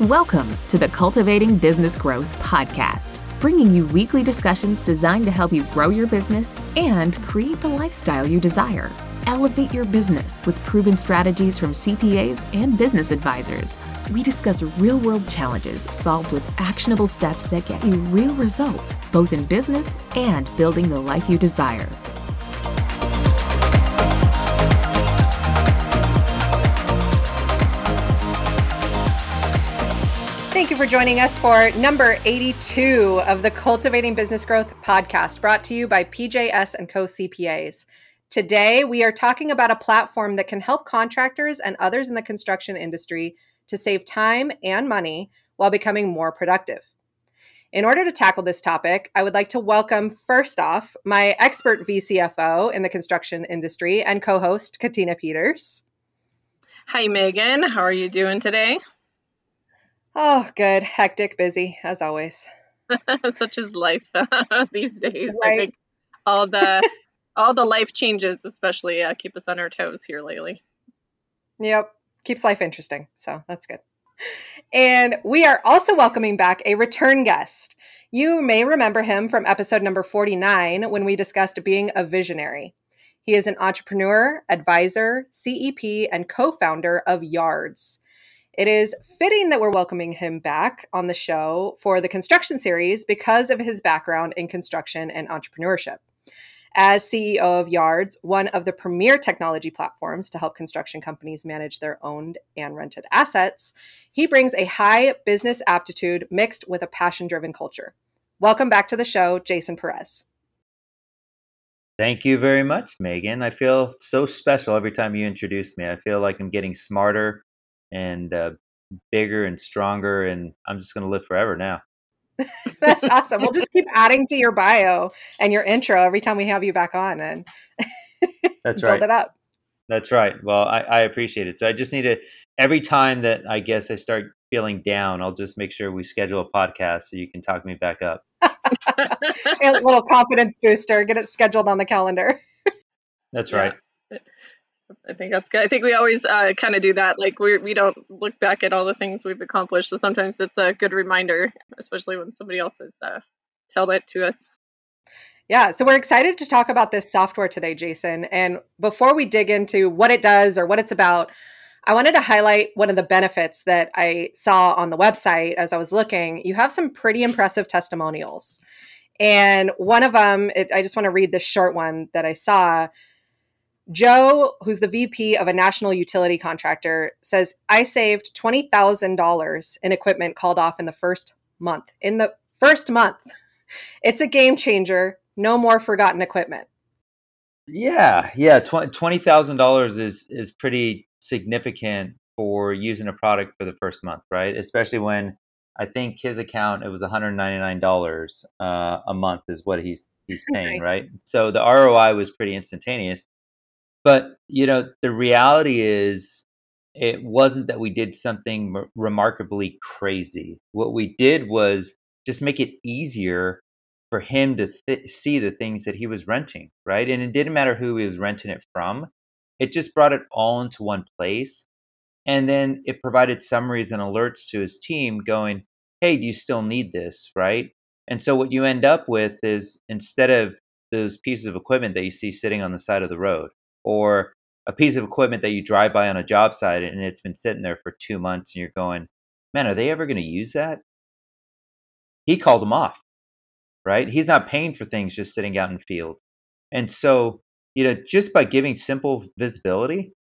Welcome to the Cultivating Business Growth podcast, bringing you weekly discussions designed to help you grow your business and create the lifestyle you desire. Elevate your business with proven strategies from CPAs and business advisors. We discuss real world challenges solved with actionable steps that get you real results, both in business and building the life you desire. Thank you for joining us for number 82 of the Cultivating Business Growth podcast brought to you by PJS and Co CPAs. Today, we are talking about a platform that can help contractors and others in the construction industry to save time and money while becoming more productive. In order to tackle this topic, I would like to welcome first off my expert VCFO in the construction industry and co host, Katina Peters. Hi, Megan. How are you doing today? Oh, good. Hectic, busy, as always. Such is life these days. Right. I think all the all the life changes, especially, uh, keep us on our toes here lately. Yep, keeps life interesting. So that's good. And we are also welcoming back a return guest. You may remember him from episode number 49 when we discussed being a visionary. He is an entrepreneur, advisor, CEP, and co founder of Yards. It is fitting that we're welcoming him back on the show for the construction series because of his background in construction and entrepreneurship. As CEO of Yards, one of the premier technology platforms to help construction companies manage their owned and rented assets, he brings a high business aptitude mixed with a passion driven culture. Welcome back to the show, Jason Perez. Thank you very much, Megan. I feel so special every time you introduce me. I feel like I'm getting smarter and uh, bigger and stronger, and I'm just going to live forever now. That's awesome. We'll just keep adding to your bio and your intro every time we have you back on, and that's build right. it up. That's right. Well, I, I appreciate it. So I just need to every time that I guess I start feeling down, I'll just make sure we schedule a podcast so you can talk me back up. a little confidence booster. Get it scheduled on the calendar. That's right. I think that's good. I think we always uh, kind of do that. Like we we don't look back at all the things we've accomplished. So sometimes it's a good reminder, especially when somebody else has uh, told it to us. Yeah, so we're excited to talk about this software today, Jason. And before we dig into what it does or what it's about, I wanted to highlight one of the benefits that I saw on the website as I was looking. You have some pretty impressive testimonials. And one of them, it, I just want to read this short one that I saw. Joe, who's the VP of a national utility contractor, says, I saved $20,000 in equipment called off in the first month. In the first month. It's a game changer. No more forgotten equipment. Yeah, yeah. Twenty thousand dollars is is pretty significant for using a product for the first month, right? Especially when I think his account it was one hundred ninety nine dollars uh, a month is what he's he's paying, right? So the ROI was pretty instantaneous. But, you know, the reality is it wasn't that we did something m- remarkably crazy. What we did was just make it easier for him to th- see the things that he was renting, right? And it didn't matter who he was renting it from. It just brought it all into one place. And then it provided summaries and alerts to his team going, hey, do you still need this, right? And so what you end up with is instead of those pieces of equipment that you see sitting on the side of the road, or a piece of equipment that you drive by on a job site and it's been sitting there for two months and you're going, man, are they ever going to use that? He called them off, right? He's not paying for things just sitting out in field. And so, you know, just by giving simple visibility,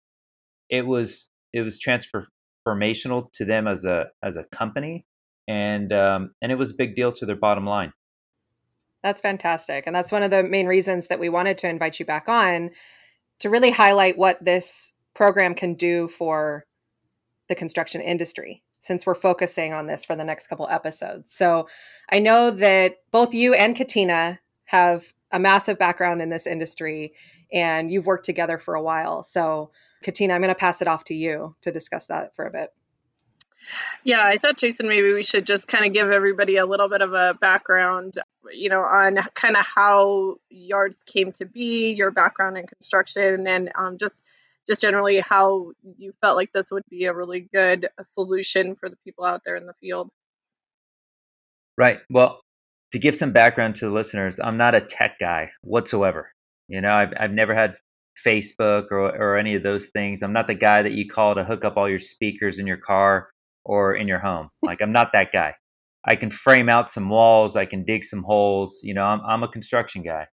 it was it was transformational to them as a as a company, and um, and it was a big deal to their bottom line. That's fantastic, and that's one of the main reasons that we wanted to invite you back on to really highlight what this program can do for the construction industry since we're focusing on this for the next couple episodes. So I know that both you and Katina have a massive background in this industry and you've worked together for a while. So, Katina, I'm going to pass it off to you to discuss that for a bit. Yeah, I thought Jason maybe we should just kind of give everybody a little bit of a background, you know, on kind of how yards came to be, your background in construction, and um, just just generally how you felt like this would be a really good solution for the people out there in the field. Right. Well, to give some background to the listeners, I'm not a tech guy whatsoever. You know, I've, I've never had Facebook or, or any of those things. I'm not the guy that you call to hook up all your speakers in your car or in your home. Like, I'm not that guy. I can frame out some walls, I can dig some holes. You know, I'm, I'm a construction guy.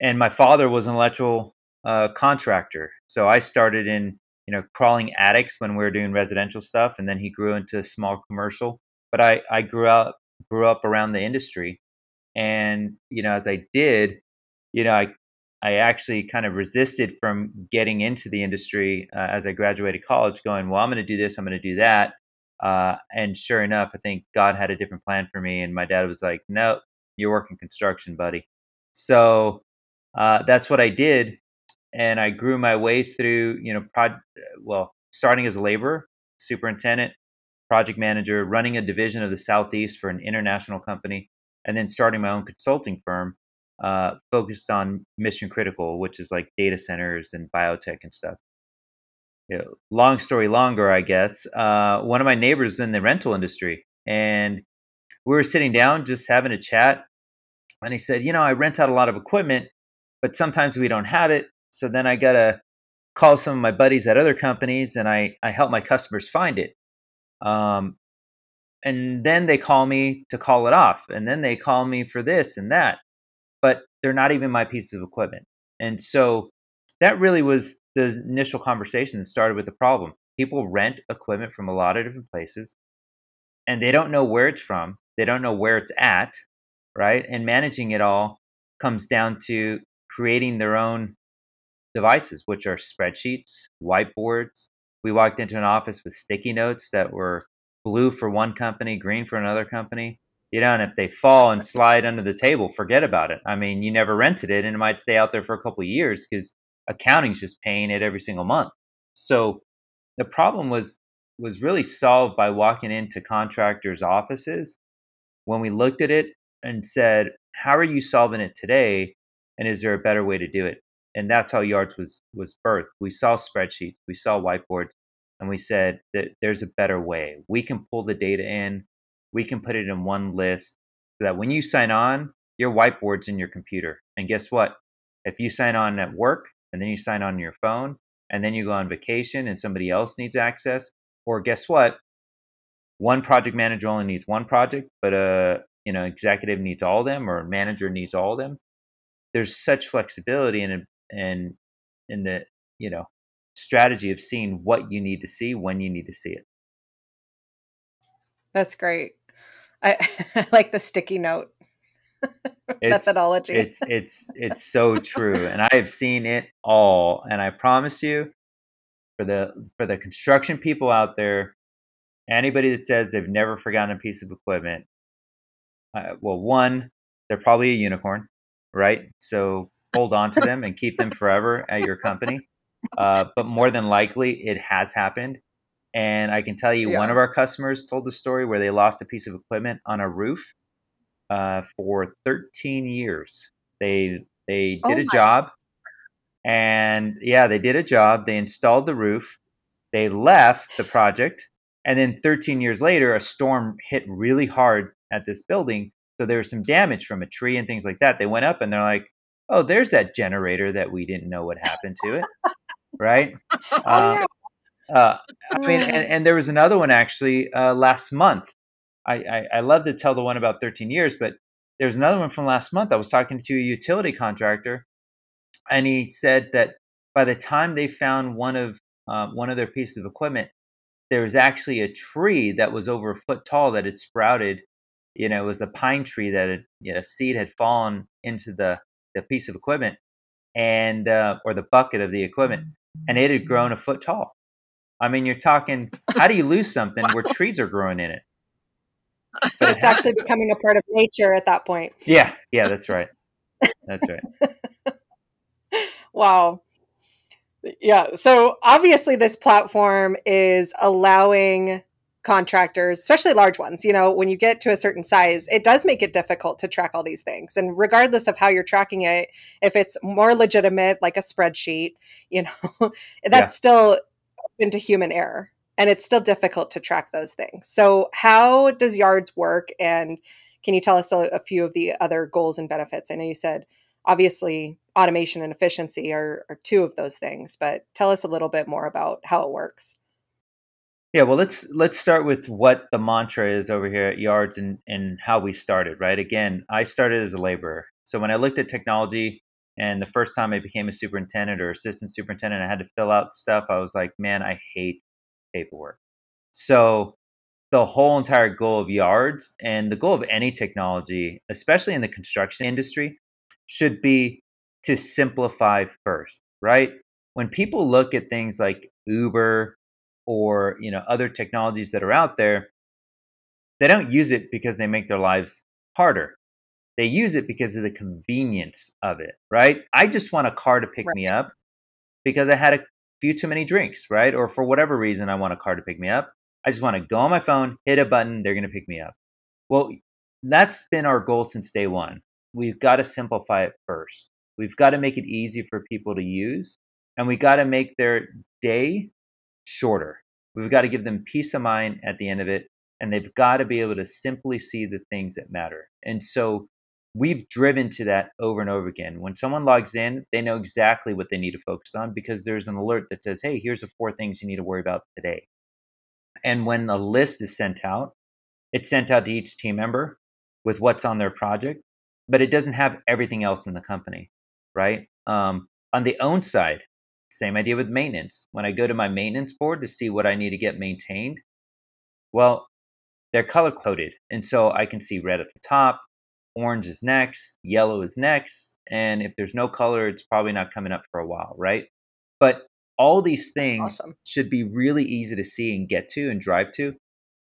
And my father was an electrical uh, contractor. So I started in, you know, crawling attics when we were doing residential stuff. And then he grew into small commercial. But I, I grew up grew up around the industry. And, you know, as I did, you know, I, I actually kind of resisted from getting into the industry uh, as I graduated college, going, well, I'm going to do this, I'm going to do that. Uh, and sure enough, I think God had a different plan for me. And my dad was like, no, you're working construction, buddy. So uh, that's what I did. And I grew my way through, you know, prod, well, starting as a laborer, superintendent, project manager, running a division of the Southeast for an international company, and then starting my own consulting firm uh, focused on mission critical, which is like data centers and biotech and stuff. You know, long story longer, I guess. Uh, one of my neighbors in the rental industry, and we were sitting down just having a chat, and he said, "You know, I rent out a lot of equipment, but sometimes we don't have it. So then I gotta call some of my buddies at other companies, and I I help my customers find it." Um, and then they call me to call it off, and then they call me for this and that, but they're not even my piece of equipment. And so that really was the initial conversation that started with the problem. People rent equipment from a lot of different places, and they don't know where it's from, they don't know where it's at, right? And managing it all comes down to creating their own devices, which are spreadsheets, whiteboards, we walked into an office with sticky notes that were blue for one company, green for another company. You know, and if they fall and slide under the table, forget about it. I mean, you never rented it, and it might stay out there for a couple of years because accounting's just paying it every single month. So the problem was was really solved by walking into contractors' offices when we looked at it and said, "How are you solving it today? And is there a better way to do it?" and that's how Yards was was birthed. We saw spreadsheets, we saw whiteboards, and we said that there's a better way. We can pull the data in, we can put it in one list, so that when you sign on, your whiteboard's in your computer. And guess what? If you sign on at work, and then you sign on your phone, and then you go on vacation, and somebody else needs access, or guess what? One project manager only needs one project, but a you know executive needs all of them, or a manager needs all of them. There's such flexibility and and in the you know strategy of seeing what you need to see when you need to see it. That's great. I, I like the sticky note methodology. It's it's it's so true, and I have seen it all. And I promise you, for the for the construction people out there, anybody that says they've never forgotten a piece of equipment, uh, well, one, they're probably a unicorn, right? So hold on to them and keep them forever at your company. Uh, but more than likely, it has happened. And I can tell you, yeah. one of our customers told the story where they lost a piece of equipment on a roof uh, for 13 years. They they did oh a job, and yeah, they did a job. They installed the roof. They left the project, and then 13 years later, a storm hit really hard at this building. So there was some damage from a tree and things like that. They went up and they're like, oh, there's that generator that we didn't know what happened to it, right? oh, uh, yeah. uh, I mean, and, and, there was another one actually uh, last month. I, I, I love to tell the one about 13 years, but there's another one from last month. I was talking to a utility contractor, and he said that by the time they found one of uh, one of their pieces of equipment, there was actually a tree that was over a foot tall that had sprouted. You know, it was a pine tree that had, you know, seed had fallen into the the piece of equipment and uh, or the bucket of the equipment, and it had grown a foot tall. I mean, you're talking. How do you lose something wow. where trees are growing in it? So it's actually becoming a part of nature at that point. Yeah, yeah, that's right. That's right. wow. Yeah. So obviously, this platform is allowing contractors, especially large ones, you know, when you get to a certain size, it does make it difficult to track all these things. And regardless of how you're tracking it, if it's more legitimate, like a spreadsheet, you know, that's yeah. still into human error and it's still difficult to track those things. So, how does Yards work? And can you tell us a, a few of the other goals and benefits? I know you said obviously automation and efficiency are, are two of those things, but tell us a little bit more about how it works. Yeah, well, let's let's start with what the mantra is over here at Yards and and how we started. Right. Again, I started as a laborer, so when I looked at technology, and the first time I became a superintendent or assistant superintendent, I had to fill out stuff. I was like, man, I hate paperwork. So the whole entire goal of Yards and the goal of any technology, especially in the construction industry, should be to simplify first, right? When people look at things like Uber or you know other technologies that are out there they don't use it because they make their lives harder they use it because of the convenience of it right i just want a car to pick right. me up because i had a few too many drinks right? Or for whatever reason i want a car to pick me up. I just want to go on my phone hit a button they're going to pick me up. Well that's been our goal since day one. We've got to simplify it first. We've got to make it easy for people to use and we got to make their day shorter. We've got to give them peace of mind at the end of it, and they've got to be able to simply see the things that matter. And so we've driven to that over and over again. When someone logs in, they know exactly what they need to focus on because there's an alert that says, hey, here's the four things you need to worry about today. And when a list is sent out, it's sent out to each team member with what's on their project, but it doesn't have everything else in the company, right? Um, on the own side, same idea with maintenance. When I go to my maintenance board to see what I need to get maintained, well, they're color coded. And so I can see red at the top, orange is next, yellow is next. And if there's no color, it's probably not coming up for a while, right? But all these things awesome. should be really easy to see and get to and drive to.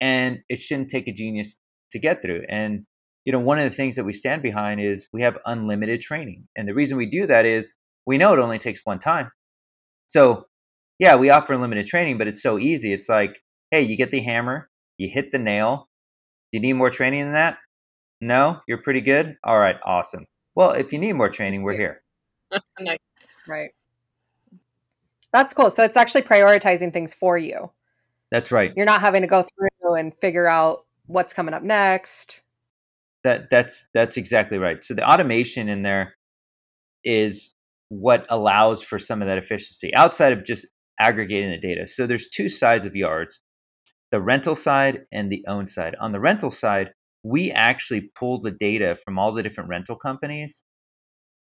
And it shouldn't take a genius to get through. And, you know, one of the things that we stand behind is we have unlimited training. And the reason we do that is we know it only takes one time. So, yeah, we offer unlimited training, but it's so easy. It's like, hey, you get the hammer, you hit the nail. Do you need more training than that? No, you're pretty good. All right, awesome. Well, if you need more training, we're here. nice. Right. That's cool. So it's actually prioritizing things for you. That's right. You're not having to go through and figure out what's coming up next. That that's that's exactly right. So the automation in there is what allows for some of that efficiency outside of just aggregating the data. So there's two sides of yards the rental side and the own side. On the rental side, we actually pulled the data from all the different rental companies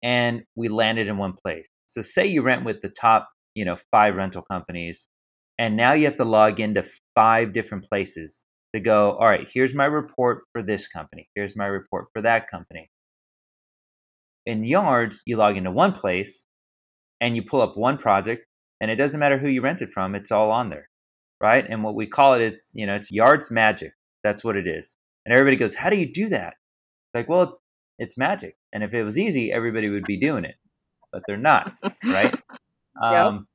and we landed in one place. So say you rent with the top, you know, five rental companies and now you have to log into five different places to go, all right, here's my report for this company. Here's my report for that company in yards, you log into one place and you pull up one project, and it doesn't matter who you rent it from, it's all on there, right? And what we call it, it's you know, it's yards magic. That's what it is. And everybody goes, "How do you do that?" It's like, well, it's magic. And if it was easy, everybody would be doing it, but they're not, right? Um,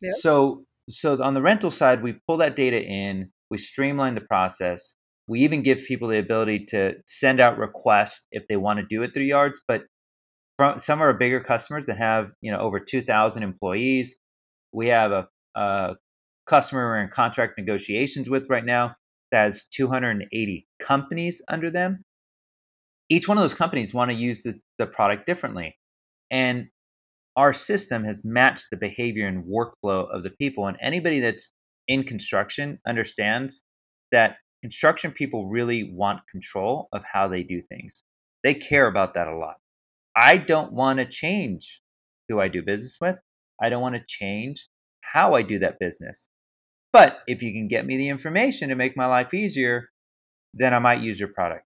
yep. So, so on the rental side, we pull that data in, we streamline the process. We even give people the ability to send out requests if they want to do it through yards, but from some of our bigger customers that have you know over 2,000 employees. We have a, a customer we're in contract negotiations with right now that has 280 companies under them. Each one of those companies want to use the, the product differently, and our system has matched the behavior and workflow of the people. And anybody that's in construction understands that construction people really want control of how they do things. They care about that a lot. I don't want to change who I do business with. I don't want to change how I do that business. But if you can get me the information to make my life easier, then I might use your product.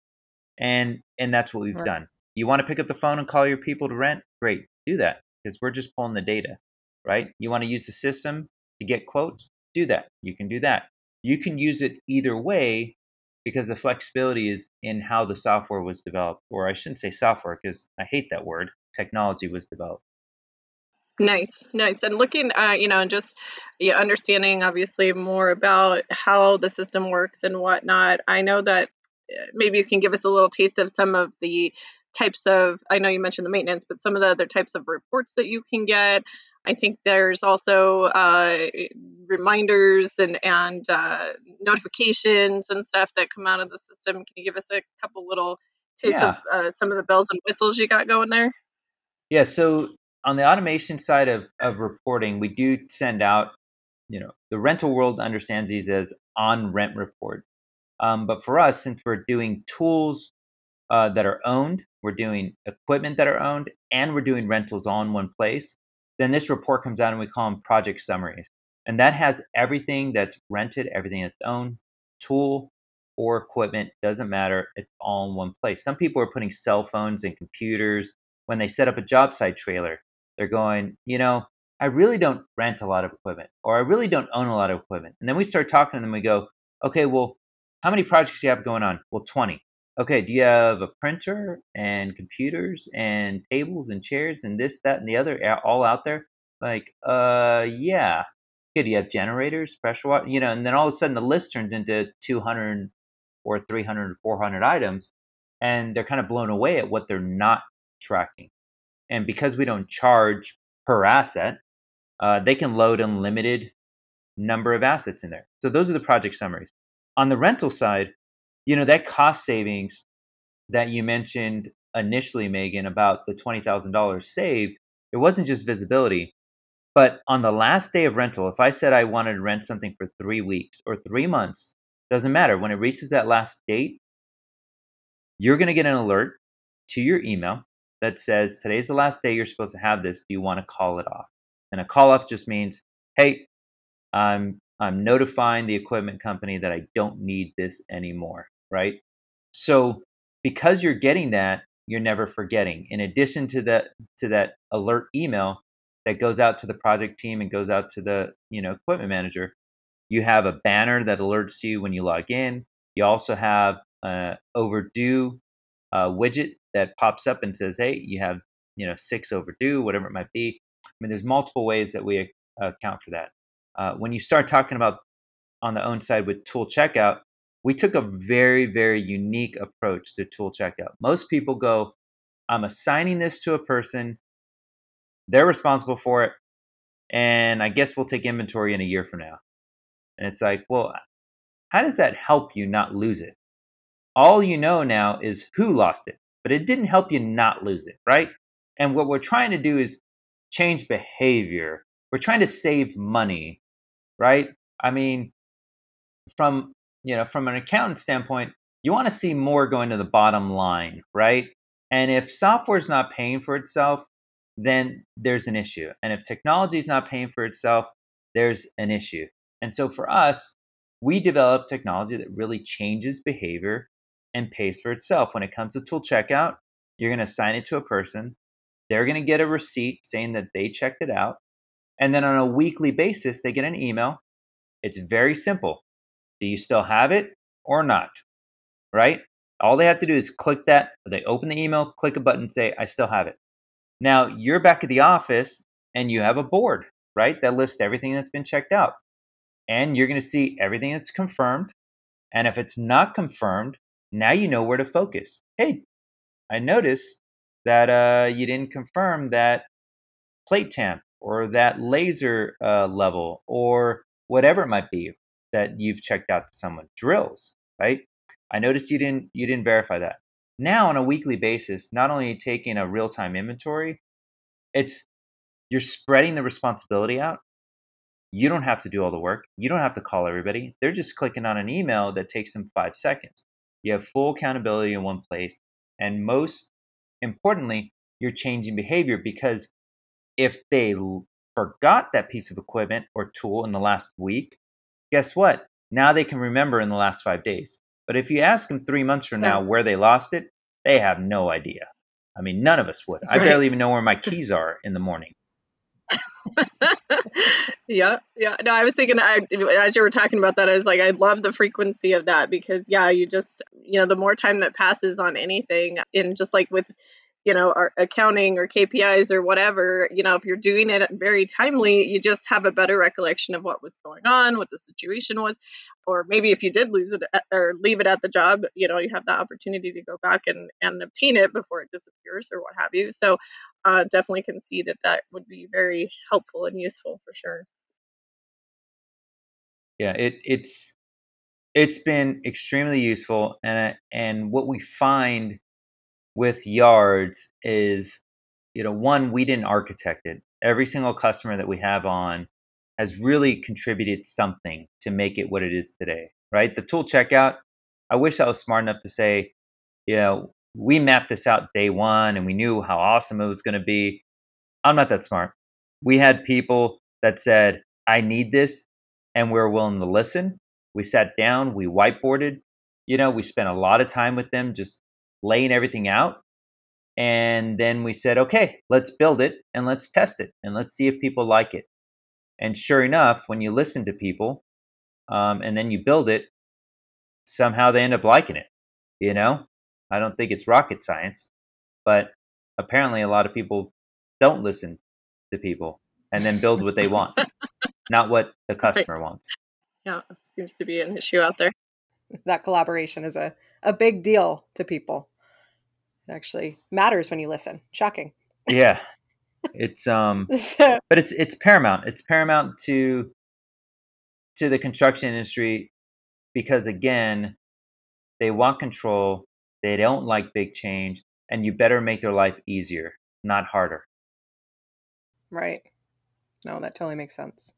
And and that's what we've right. done. You want to pick up the phone and call your people to rent? Great, do that because we're just pulling the data, right? You want to use the system to get quotes? Do that. You can do that. You can use it either way because the flexibility is in how the software was developed, or I shouldn't say software because I hate that word. Technology was developed. Nice, nice. And looking at, you know, and just yeah, understanding obviously more about how the system works and whatnot. I know that uh, maybe you can give us a little taste of some of the types of, I know you mentioned the maintenance, but some of the other types of reports that you can get. I think there's also uh, reminders and, and uh, notifications and stuff that come out of the system. Can you give us a couple little taste Yeah. of uh, some of the bells and whistles you got going there? Yeah, so on the automation side of, of reporting, we do send out, you know, the rental world understands these as on rent report. Um, but for us, since we're doing tools uh, that are owned, we're doing equipment that are owned, and we're doing rentals all in one place, then this report comes out and we call them project summaries. And that has everything that's rented, everything that's owned, tool or equipment, doesn't matter. It's all in one place. Some people are putting cell phones and computers when they set up a job site trailer. They're going, you know, I really don't rent a lot of equipment or I really don't own a lot of equipment. And then we start talking to them. We go, okay, well, how many projects do you have going on? Well, 20. Okay, do you have a printer and computers and tables and chairs and this, that, and the other all out there? Like, uh, yeah. Okay, do you have generators, pressure water? You know, and then all of a sudden the list turns into 200 or 300 or 400 items and they're kind of blown away at what they're not tracking. And because we don't charge per asset, uh, they can load unlimited number of assets in there. So those are the project summaries. On the rental side, you know, that cost savings that you mentioned initially, Megan, about the $20,000 saved, it wasn't just visibility. But on the last day of rental, if I said I wanted to rent something for three weeks or three months, doesn't matter. When it reaches that last date, you're going to get an alert to your email that says today's the last day you're supposed to have this. Do you want to call it off? And a call off just means, hey, I'm I'm notifying the equipment company that I don't need this anymore, right? So because you're getting that, you're never forgetting. In addition to that to that alert email that goes out to the project team and goes out to the you know equipment manager, you have a banner that alerts you when you log in. You also have uh, overdue uh, widget that pops up and says, "Hey, you have you know six overdue, whatever it might be." I mean, there's multiple ways that we uh, account for that. Uh, when you start talking about on the own side with tool checkout, we took a very very unique approach to tool checkout. Most people go, "I'm assigning this to a person. They're responsible for it, and I guess we'll take inventory in a year from now." And it's like, well, how does that help you not lose it? All you know now is who lost it, but it didn't help you not lose it, right? And what we're trying to do is change behavior. We're trying to save money, right? I mean, from you know, from an accountant standpoint, you want to see more going to the bottom line, right? And if software's not paying for itself, then there's an issue. And if technology is not paying for itself, there's an issue. And so for us, we develop technology that really changes behavior and pays for itself. When it comes to tool checkout, you're going to assign it to a person. They're going to get a receipt saying that they checked it out. And then on a weekly basis, they get an email. It's very simple. Do you still have it or not? Right? All they have to do is click that. They open the email, click a button, say, I still have it. Now you're back at the office and you have a board, right? That lists everything that's been checked out. And you're going to see everything that's confirmed. And if it's not confirmed, now you know where to focus. Hey, I noticed that uh, you didn't confirm that plate tamp or that laser uh, level or whatever it might be that you've checked out to someone. Drills, right? I noticed you didn't you didn't verify that. Now on a weekly basis, not only taking a real-time inventory, it's you're spreading the responsibility out. You don't have to do all the work. You don't have to call everybody. They're just clicking on an email that takes them 5 seconds. You have full accountability in one place and most importantly, you're changing behavior because if they forgot that piece of equipment or tool in the last week, guess what? Now they can remember in the last five days. But if you ask them three months from now where they lost it, they have no idea. I mean, none of us would. I barely even know where my keys are in the morning. yeah, yeah. No, I was thinking I, as you were talking about that, I was like, I love the frequency of that because, yeah, you just, you know, the more time that passes on anything, and just like with you know, our accounting or KPIs or whatever, you know, if you're doing it very timely, you just have a better recollection of what was going on, what the situation was, or maybe if you did lose it at, or leave it at the job, you know, you have the opportunity to go back and, and obtain it before it disappears or what have you. So uh, definitely can see that that would be very helpful and useful for sure. Yeah, it, it's it's been extremely useful, and and what we find with yards is, you know, one, we didn't architect it. Every single customer that we have on has really contributed something to make it what it is today, right? The tool checkout, I wish I was smart enough to say, you know, we mapped this out day one and we knew how awesome it was going to be. I'm not that smart. We had people that said, I need this, and we we're willing to listen. We sat down, we whiteboarded, you know, we spent a lot of time with them just laying everything out. And then we said, okay, let's build it and let's test it and let's see if people like it. And sure enough, when you listen to people um, and then you build it, somehow they end up liking it. You know, I don't think it's rocket science, but apparently a lot of people don't listen to people and then build what they want, not what the customer right. wants. Yeah, seems to be an issue out there. That collaboration is a, a big deal to people. It actually matters when you listen. Shocking. Yeah. It's um so, but it's it's paramount. It's paramount to to the construction industry because again, they want control, they don't like big change, and you better make their life easier, not harder. Right. No, that totally makes sense.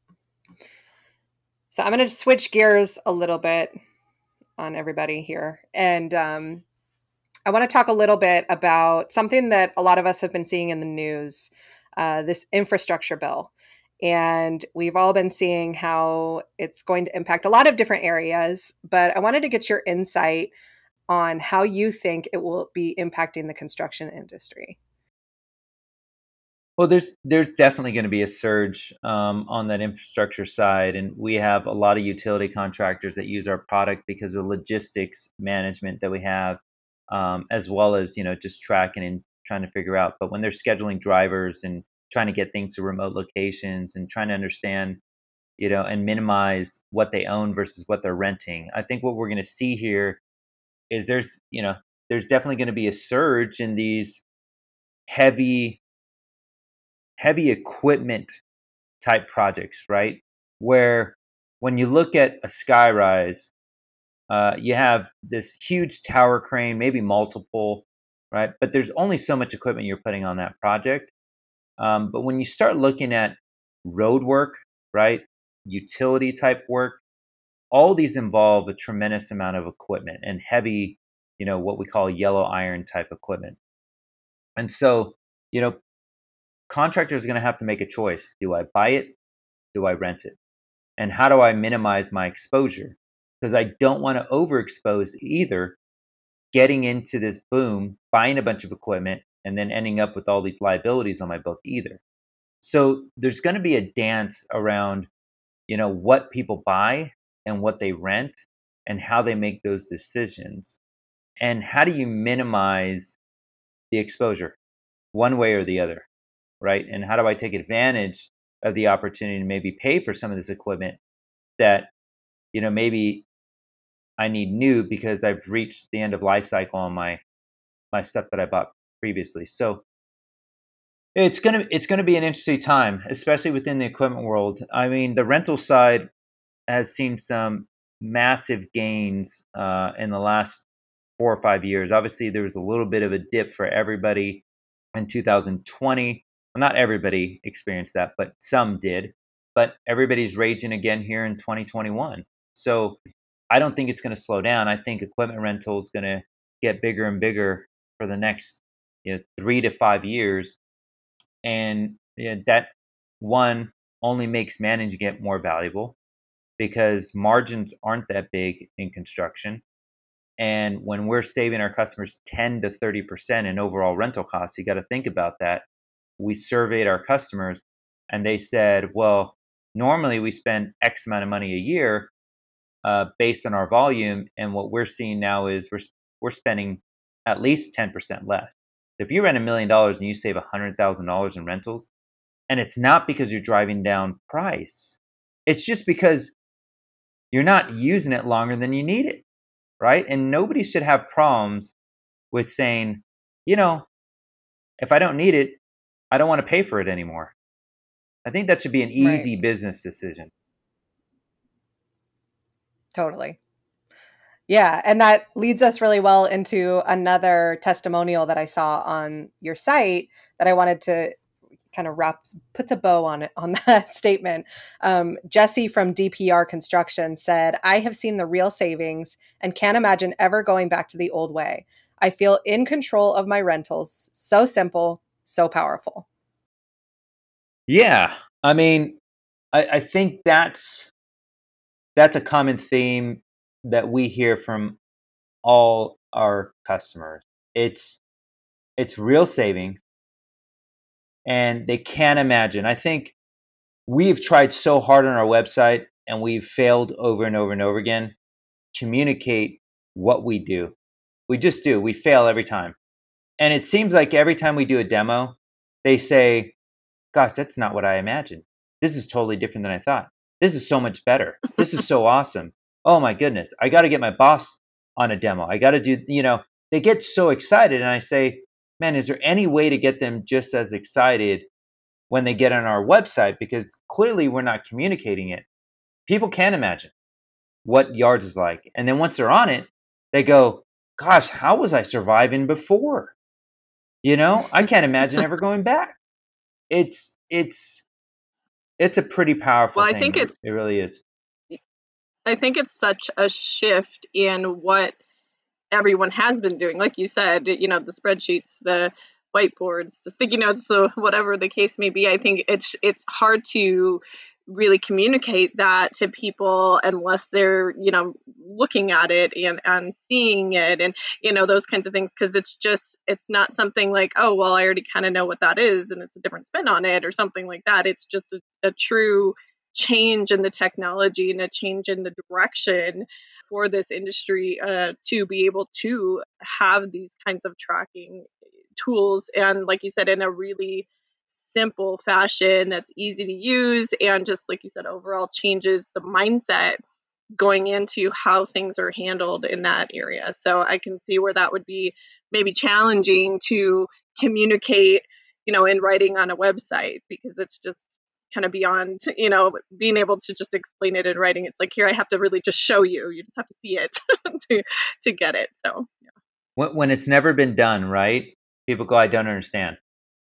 So I'm going to switch gears a little bit on everybody here. And um, I want to talk a little bit about something that a lot of us have been seeing in the news uh, this infrastructure bill. And we've all been seeing how it's going to impact a lot of different areas. But I wanted to get your insight on how you think it will be impacting the construction industry. Well, there's there's definitely going to be a surge um, on that infrastructure side, and we have a lot of utility contractors that use our product because of logistics management that we have, um, as well as you know just tracking and trying to figure out. But when they're scheduling drivers and trying to get things to remote locations and trying to understand, you know, and minimize what they own versus what they're renting, I think what we're going to see here is there's you know there's definitely going to be a surge in these heavy heavy equipment type projects, right? Where when you look at a skyrise, uh, you have this huge tower crane, maybe multiple, right? But there's only so much equipment you're putting on that project. Um, but when you start looking at road work, right, utility type work, all these involve a tremendous amount of equipment and heavy, you know, what we call yellow iron type equipment. And so, you know, contractors are going to have to make a choice. Do I buy it? Do I rent it? And how do I minimize my exposure? Because I don't want to overexpose either getting into this boom, buying a bunch of equipment, and then ending up with all these liabilities on my book either. So there's going to be a dance around, you know, what people buy and what they rent and how they make those decisions. And how do you minimize the exposure one way or the other? right? And how do I take advantage of the opportunity to maybe pay for some of this equipment that, you know, maybe I need new because I've reached the end of life cycle on my my stuff that I bought previously. So it's gonna it's gonna be an interesting time, especially within the equipment world. I mean, the rental side has seen some massive gains uh, in the last four or five years. Obviously, there was a little bit of a dip for everybody in 2020 not everybody experienced that, but some did. But everybody's raging again here in 2021. So I don't think it's going to slow down. I think equipment rental is going to get bigger and bigger for the next you know, three to five years. And you know, that one only makes managing it more valuable because margins aren't that big in construction. And when we're saving our customers 10 to 30% in overall rental costs, you got to think about that we surveyed our customers and they said, well, normally we spend X amount of money a year uh, based on our volume. And what we're seeing now is we're, we're spending at least 10% less. If you rent a million dollars and you save a hundred thousand dollars in rentals, and it's not because you're driving down price, it's just because you're not using it longer than you need it, right? And nobody should have problems with saying, you know, if I don't need it, I don't want to pay for it anymore. I think that should be an easy right. business decision. Totally. Yeah, and that leads us really well into another testimonial that I saw on your site that I wanted to kind of wraps puts a bow on it on that statement. Um, Jesse from DPR Construction said, "I have seen the real savings and can't imagine ever going back to the old way. I feel in control of my rentals. So simple, so powerful." Yeah, I mean, I, I think that's that's a common theme that we hear from all our customers. It's it's real savings and they can't imagine. I think we've tried so hard on our website and we've failed over and over and over again communicate what we do. We just do. We fail every time. And it seems like every time we do a demo, they say, "Gosh, that's not what I imagined. This is totally different than I thought. This is so much better. This is so awesome. Oh my goodness. I got to get my boss on a demo. I got to do, you know, they get so excited and I say, man, is there any way to get them just as excited when they get on our website? Because clearly we're not communicating it. People can't imagine what yards is like. And then once they're on it, they go, gosh, how was I surviving before? You know, I can't imagine ever going back. It's, it's, it's a pretty powerful well, I think it's, it really is. I think it's such a shift in what everyone has been doing. Like you said, you know, the spreadsheets, the whiteboards, the sticky notes, so whatever the case may be. I think it's it's hard to really communicate that to people unless they're you know looking at it and and seeing it and you know those kinds of things because it's just it's not something like oh well i already kind of know what that is and it's a different spin on it or something like that it's just a, a true change in the technology and a change in the direction for this industry uh, to be able to have these kinds of tracking tools and like you said in a really simple fashion that's easy to use and just like you said overall changes the mindset going into how things are handled in that area. So i can see where that would be maybe challenging to communicate you know in writing on a website because it's just kind of beyond you know being able to just explain it in writing. It's like here i have to really just show you. You just have to see it to to get it. So yeah. when, when it's never been done right? People go i don't understand.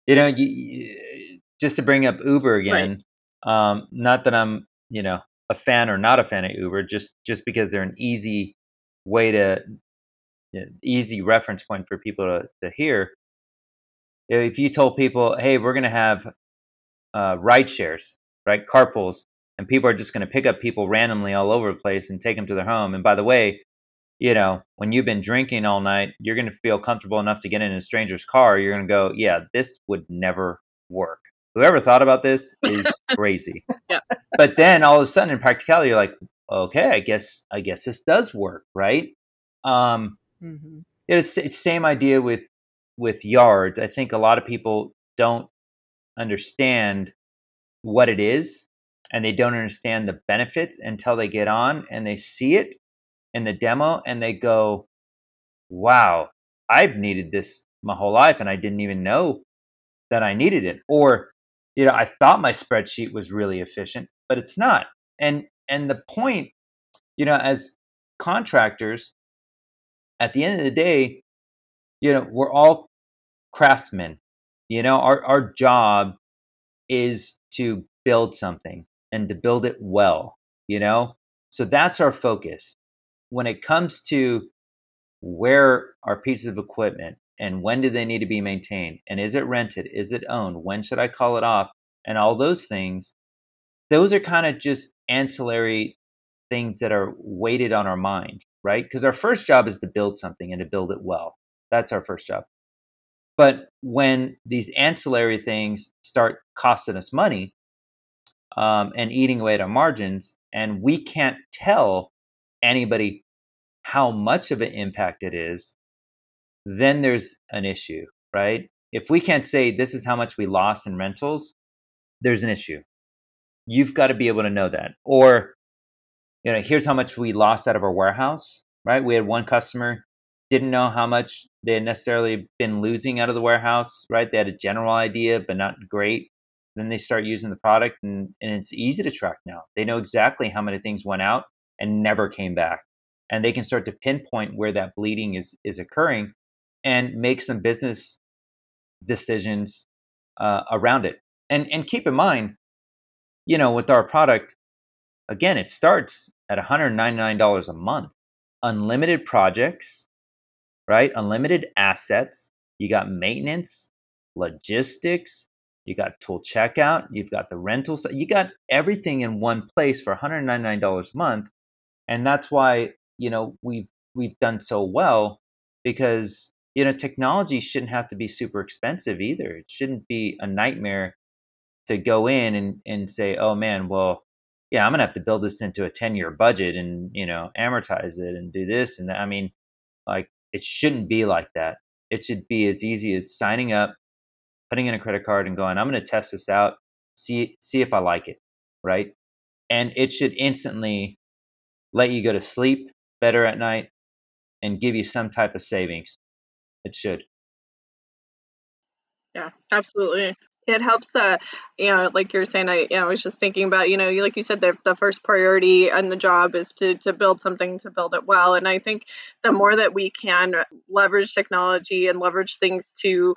You know you, you, just to bring up uber again right. um not that i'm you know a fan or not a fan of uber just just because they're an easy way to you know, easy reference point for people to, to hear. If you told people hey we're going to have uh, ride shares, right? Carpools, and people are just going to pick up people randomly all over the place and take them to their home. And by the way, you know, when you've been drinking all night, you're going to feel comfortable enough to get in a stranger's car. You're going to go, yeah, this would never work. Whoever thought about this is crazy. yeah. But then all of a sudden, in practicality, you're like, okay, I guess, I guess this does work, right? Um, mm-hmm. It's it's same idea with with yards. I think a lot of people don't understand what it is and they don't understand the benefits until they get on and they see it in the demo and they go, wow, I've needed this my whole life and I didn't even know that I needed it. Or, you know, I thought my spreadsheet was really efficient, but it's not. And and the point, you know, as contractors, at the end of the day, you know, we're all craftsmen you know, our, our job is to build something and to build it well, you know? So that's our focus. When it comes to where are pieces of equipment and when do they need to be maintained and is it rented? Is it owned? When should I call it off? And all those things, those are kind of just ancillary things that are weighted on our mind, right? Because our first job is to build something and to build it well. That's our first job. But when these ancillary things start costing us money um, and eating away at our margins, and we can't tell anybody how much of an impact it is, then there's an issue. right? If we can't say this is how much we lost in rentals, there's an issue. You've got to be able to know that. Or, you know, here's how much we lost out of our warehouse, right? We had one customer didn't know how much they had necessarily been losing out of the warehouse, right? They had a general idea, but not great. Then they start using the product, and, and it's easy to track now. They know exactly how many things went out and never came back. And they can start to pinpoint where that bleeding is, is occurring and make some business decisions uh, around it. And, and keep in mind, you know, with our product, again, it starts at $199 a month, unlimited projects, right? Unlimited assets. You got maintenance, logistics, you got tool checkout, you've got the rental, you got everything in one place for $199 a month. And that's why, you know, we've we've done so well because you know technology shouldn't have to be super expensive either. It shouldn't be a nightmare to go in and, and say, oh man, well, yeah, I'm gonna have to build this into a 10 year budget and you know amortize it and do this and that. I mean, like it shouldn't be like that. It should be as easy as signing up, putting in a credit card, and going, I'm going to test this out, see see if I like it, right? And it should instantly let you go to sleep better at night and give you some type of savings. It should. Yeah, absolutely it helps uh you know like you're saying i you know, I was just thinking about you know like you said the, the first priority and the job is to to build something to build it well. And i think the more that we can leverage technology and leverage things to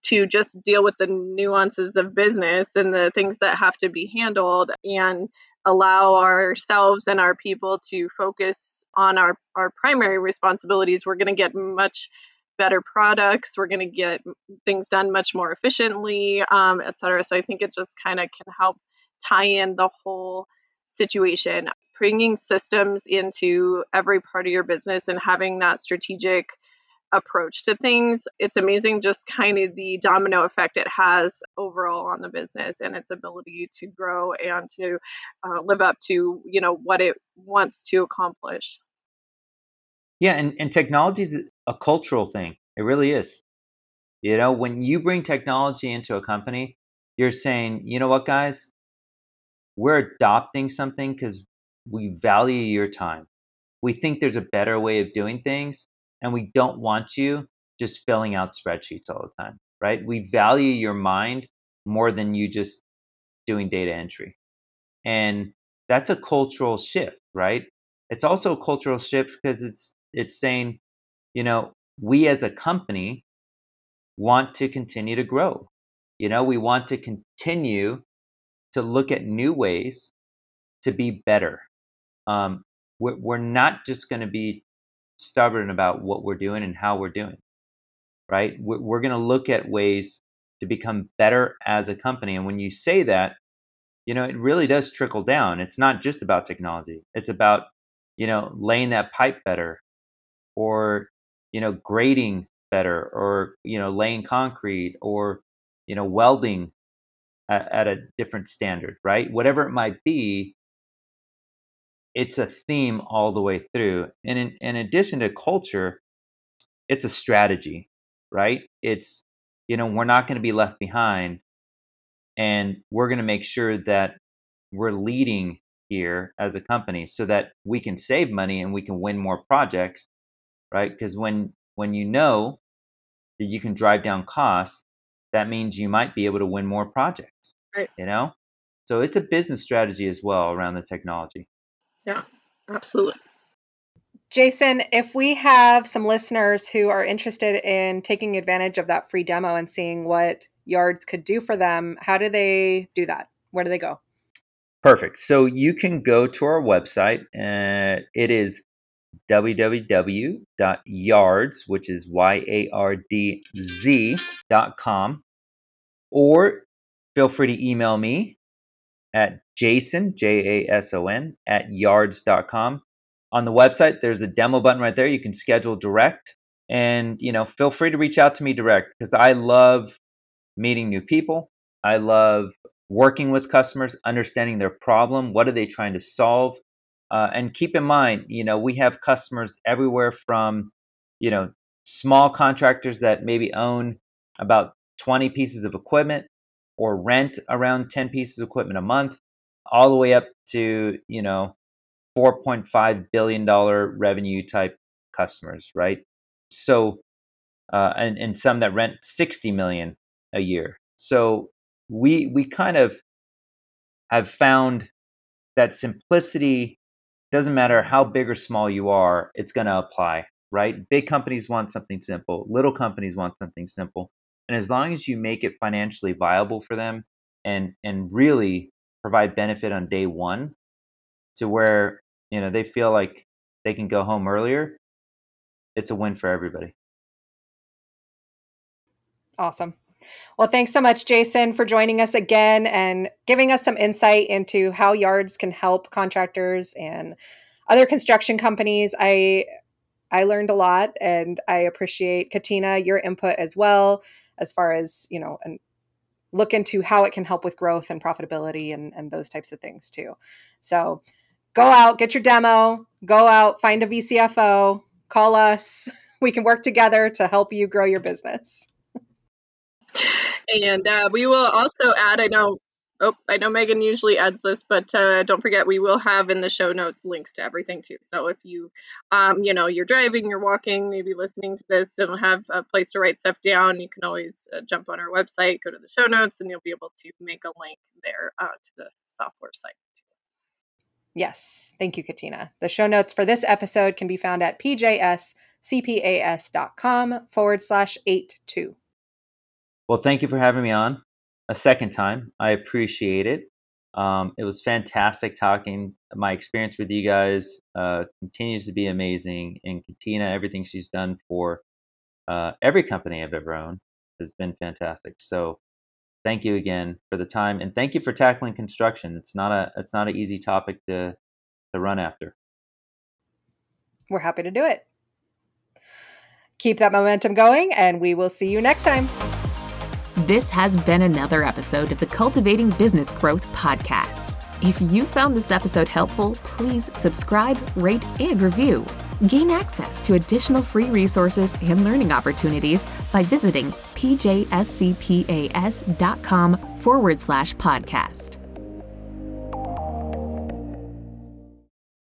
to just deal with the nuances of business and the things that have to be handled and allow ourselves and our people to focus on our, our primary responsibilities, we're going to get much better products. We're going to get things done much more efficiently, um, et cetera. So I think it just kind of can help tie in the whole situation. Bringing systems into every part of your business and having that strategic approach to things, it's amazing just kind of the domino effect it has overall on the business and its ability to grow and to uh, live up to you know what it wants to accomplish. Yeah, and, and technology is a cultural thing. It really is. You know, when you bring technology into a company, you're saying, you know what, guys, we're adopting something because we value your time. We think there's a better way of doing things, and we don't want you just filling out spreadsheets all the time, right? We value your mind more than you just doing data entry. And that's a cultural shift, right? It's also a cultural shift because it's it's saying, you know, we as a company want to continue to grow. You know, we want to continue to look at new ways to be better. Um, we're, we're not just going to be stubborn about what we're doing and how we're doing, right? We're, we're going to look at ways to become better as a company. And when you say that, you know, it really does trickle down. It's not just about technology. It's about, you know, laying that pipe better, or you know grading better or you know laying concrete or you know welding at, at a different standard right? Whatever it might be it's a theme all the way through. And in, in addition to culture it's a strategy right? It's you know we're not going to be left behind and we're going to make sure that we're leading here as a company so that we can save money and we can win more projects right? Because when when you know that you can drive down costs, that means you might be able to win more projects. Right. You know? So it's a business strategy as well around the technology. Yeah, absolutely. Jason, if we have some listeners who are interested in taking advantage of that free demo and seeing what Yardz could do for them, how do they do that? Where do they go? Perfect. So you can go to our website. Uh, it is www.yardz, which is Y A R D Z.com, or feel free to email me at jason, J A S O N, at yardz.com. On the website, there's a demo button right there. You can schedule direct. And, you know, feel free to reach out to me direct because I love meeting new people. I love working with customers, understanding their problem. What are they trying to solve? Uh, and keep in mind, you know, we have customers everywhere from, you know, small contractors that maybe own about 20 pieces of equipment or rent around 10 pieces of equipment a month, all the way up to, you know, 4.5 billion dollar revenue type customers, right? So, uh, and and some that rent 60 million a year. So we we kind of have found that simplicity doesn't matter how big or small you are, it's going to apply, right? Big companies want something simple, little companies want something simple. And as long as you make it financially viable for them and and really provide benefit on day 1 to where, you know, they feel like they can go home earlier, it's a win for everybody. Awesome. Well, thanks so much, Jason, for joining us again and giving us some insight into how Yardz can help contractors and other construction companies. I I learned a lot, and I appreciate Katina your input as well, as far as you know, and look into how it can help with growth and profitability and and those types of things too. So, go out, get your demo, go out, find a VCFO, call us. We can work together to help you grow your business. And uh, we will also add, I know, oh, I know Megan usually adds this, but uh, don't forget we will have in the show notes links to everything too. So if you, um, you know, you're driving, you're walking, maybe listening to this, don't have a place to write stuff down, you can always uh, jump on our website, go to the show notes, and you'll be able to make a link there uh, to the software site. Yes. Thank you, Katina. The show notes for this episode can be found at pjscpas.com forward slash eight two. Well, thank you for having me on a second time. I appreciate it. Um, it was fantastic talking. My experience with you guys uh, continues to be amazing, and Katina, everything she's done for uh, every company I've ever owned has been fantastic. So, thank you again for the time, and thank you for tackling construction. It's not a it's not an easy topic to to run after. We're happy to do it. Keep that momentum going, and we will see you next time. This has been another episode of the Cultivating Business Growth podcast. If you found this episode helpful, please subscribe, rate, and review. Gain access to additional free resources and learning opportunities by visiting pjscpas.com forward slash podcast.